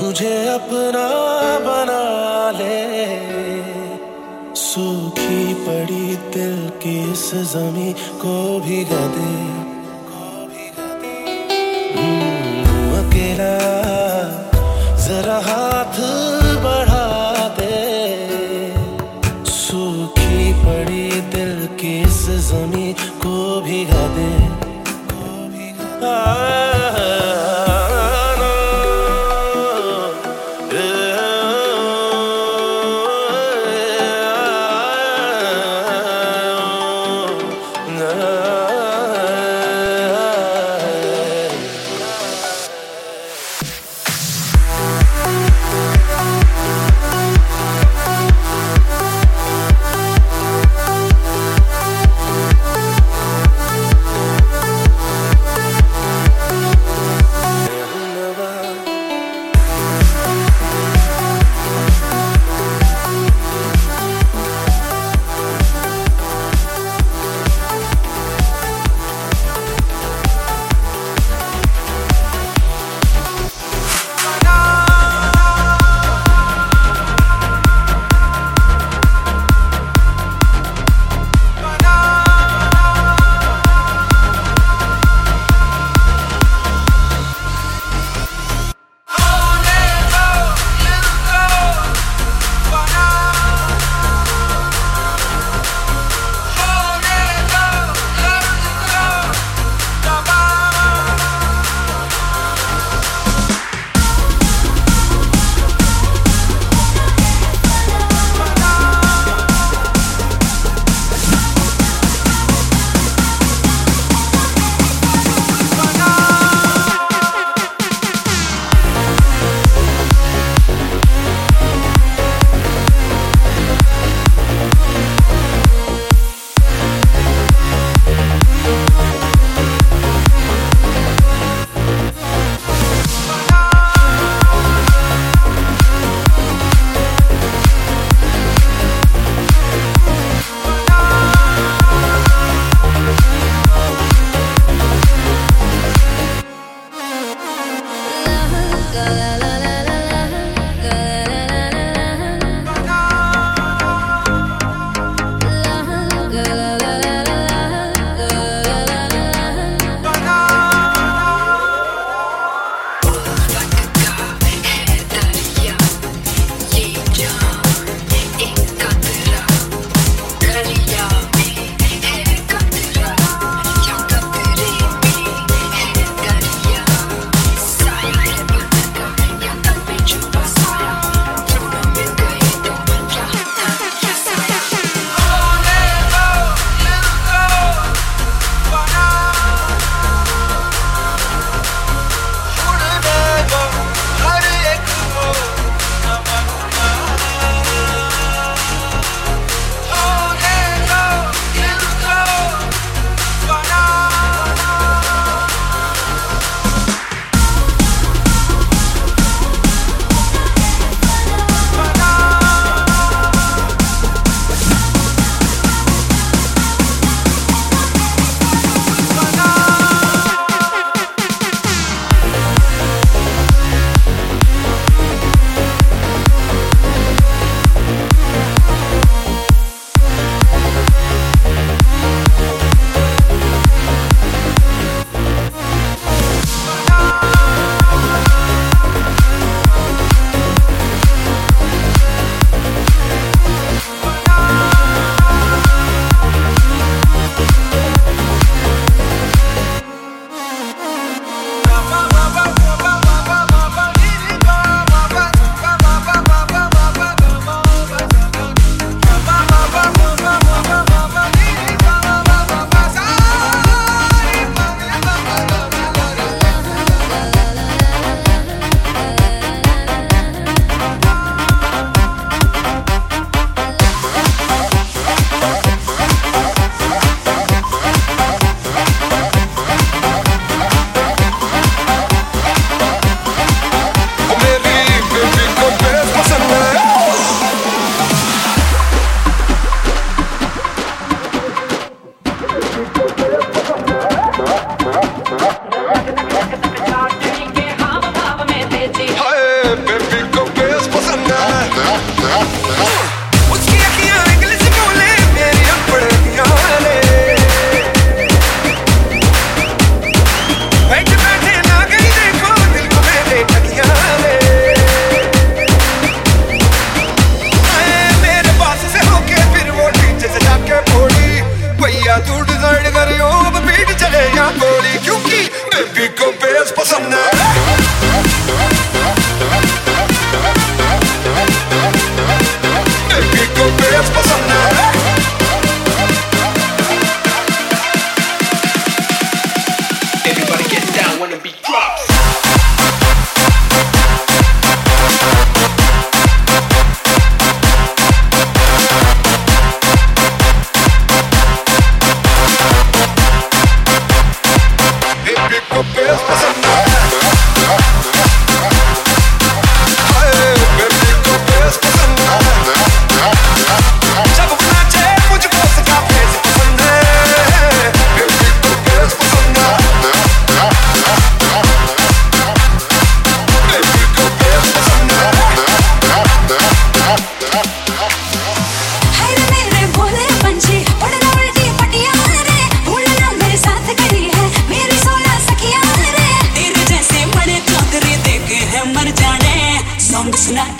मुझे अपना बना ले। सूखी पड़ी दिल की इस जमी को भिगा दे हम्म, अकेला जरा हाथ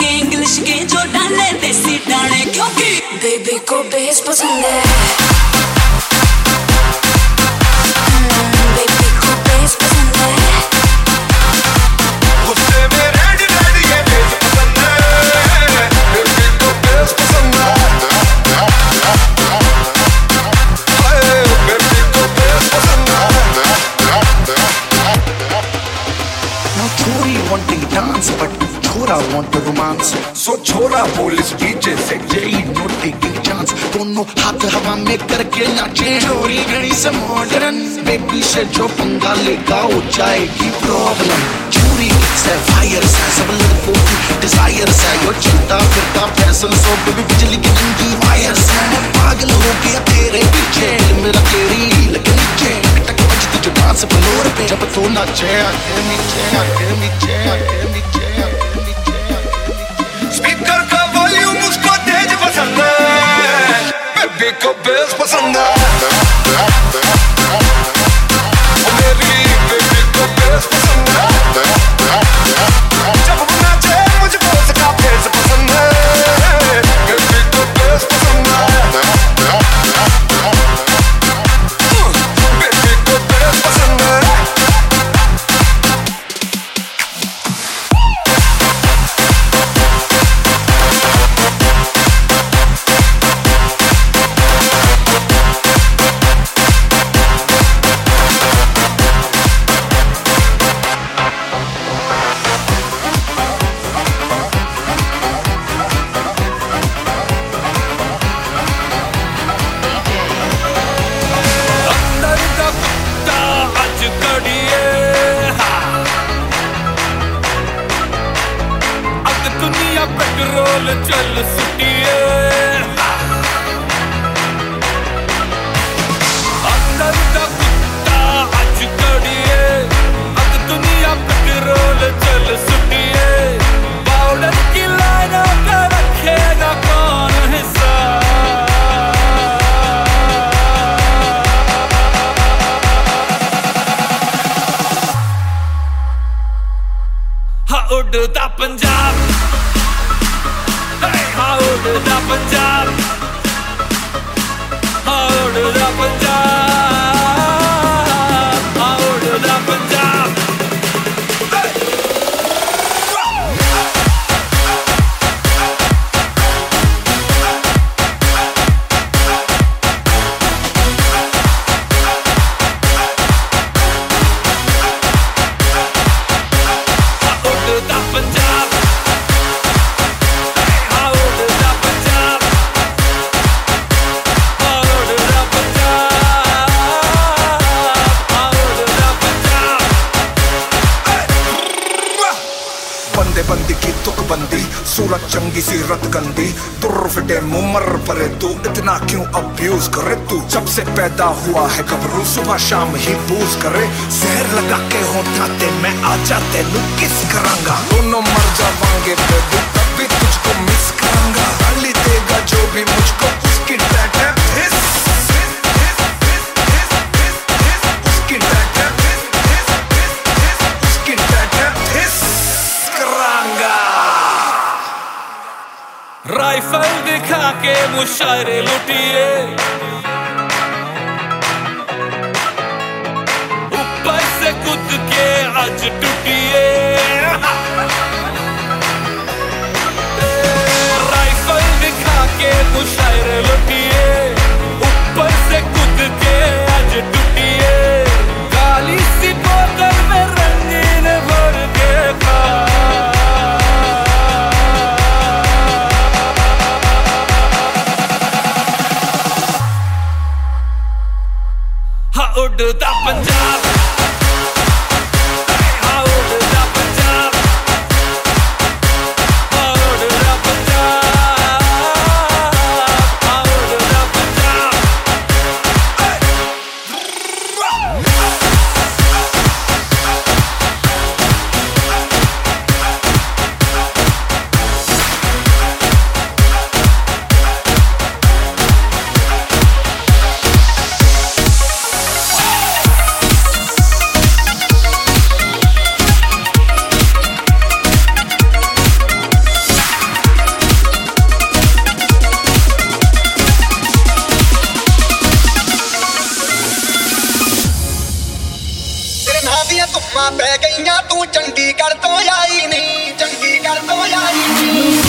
के इंग्लिश के जो डाले देसी डाले क्योंकि बेबी को बेस पसंद है। डांस सो छोरा पुलिस डीजे से जेई नोटी की चांस दोनों हाथ हवा में करके नाचे. चोरी घड़ी से मॉडर्न बेबी से जो पंगा लेगा वो जाएगी प्रॉब्लम चोरी से फायर से सब लड़कों की डिज़ायर से यो चलता फिरता फ़ैशन सो बेबी बिजली की नंगी वायर से. पागल हो गया तेरे पीछे. मेरा तेरी लेकिन नीचे. टक बजती जो डांस पे. जब तू नाचे आके नीचे आके नीचे आके नीचे. Taco Bells, what's on that? Abuse करे तू जब से पैदा हुआ है, घबरू सुबह शाम ही पूज करे। जहर लगा के हो जाते मैं आ जाते तू किस करांगा? दोनों मर जावांगे, बेबू, तब भी तुझको मिस करांगा। गाली देगा जो भी मुझको, उसकी फल दिखा के मुशारे लुटिए। ऊपर से कूद के आज टूटिए। राइफल दिखा के मुशारे do the top and top. ਦੀਆਂ ਧੁੱਪਾਂ ਪੈ ਗਈਆਂ ਤੂੰ ਚੰਡੀਗੜ੍ਹ ਤੋਂ ਆਈ ਨਹੀਂ ਚੰਡੀਗੜ੍ਹ ਤੋਂ ਆਈ ਨਹੀਂ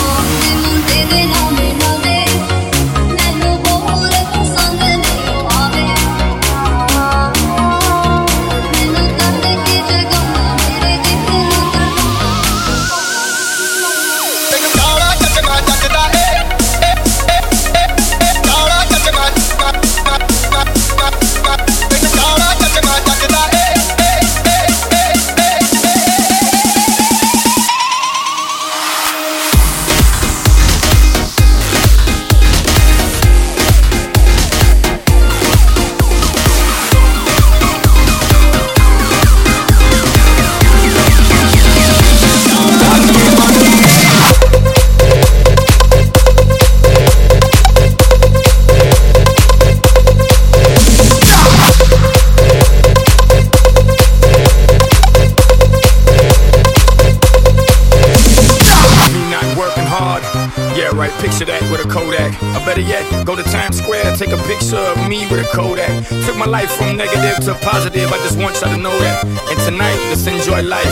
my life from negative to positive. I just want y'all to know that. And tonight, just enjoy life.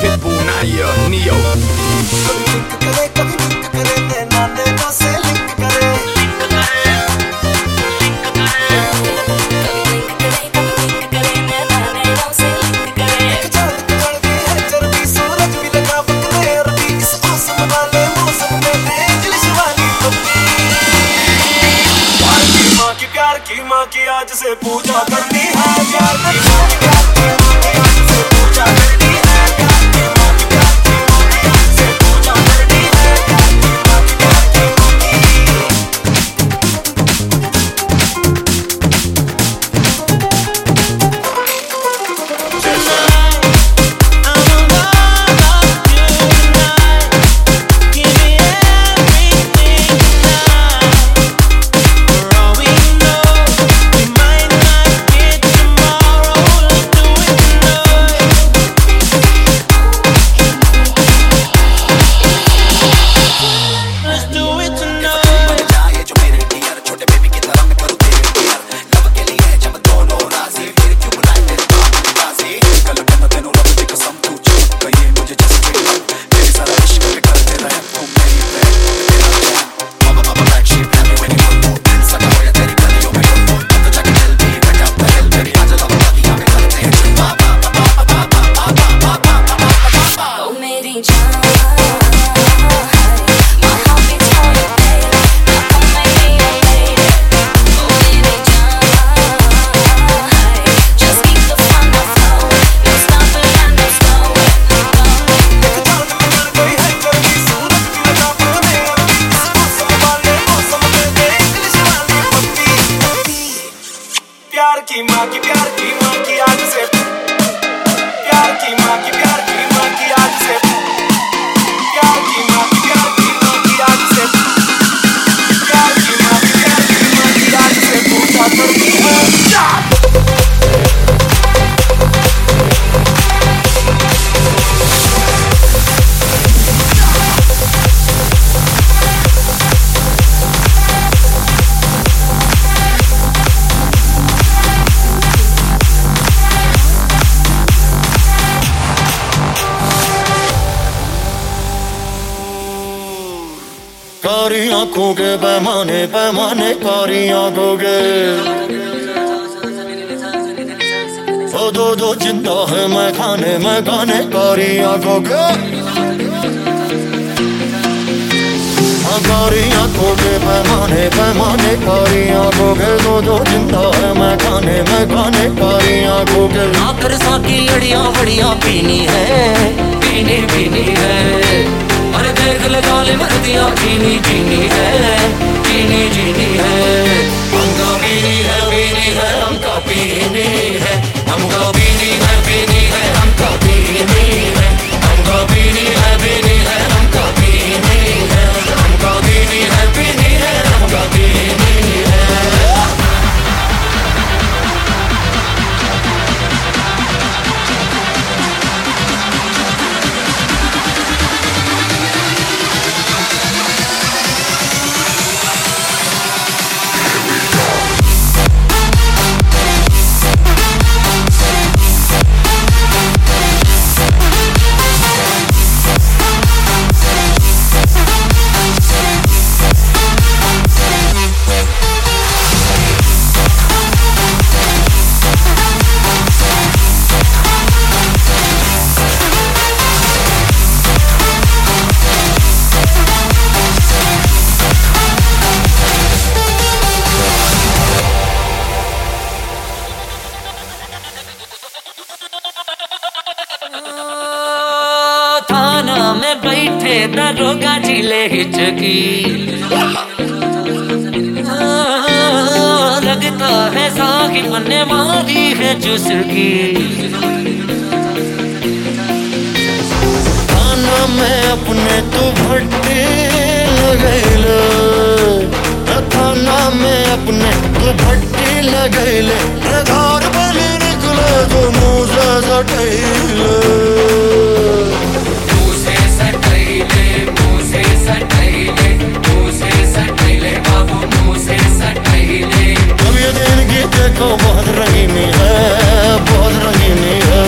Pitbull, Naya, Neo. आँखों के पैमाने पैमाने कारी आँखों के ओ दो दो ज़िंदा है मैं खाने मैं खाने कारी आँखों के कारी आँखों के पैमाने पैमाने कारी आँखों के दो दो ज़िंदा है मैं खाने मैं खाने कारी आँखों के आकर सा की लड़िया बड़िया पीनी है पीनी पीनी है अरे देख ले गाले मरदिया चीनी चीनी है, चीनी चीनी है। हमका पीनी है पीनी है हमका पीनी है। बीमारी है जिसकी खाना में अपने तो तू भट्टे लगैले। खाना मैं अपने तो तू भट्टे लगैले। घर बने निकले तो मुझे सटैले। Hey, ये की देखो बहुत रंगीनी है बहुत रंगीनी है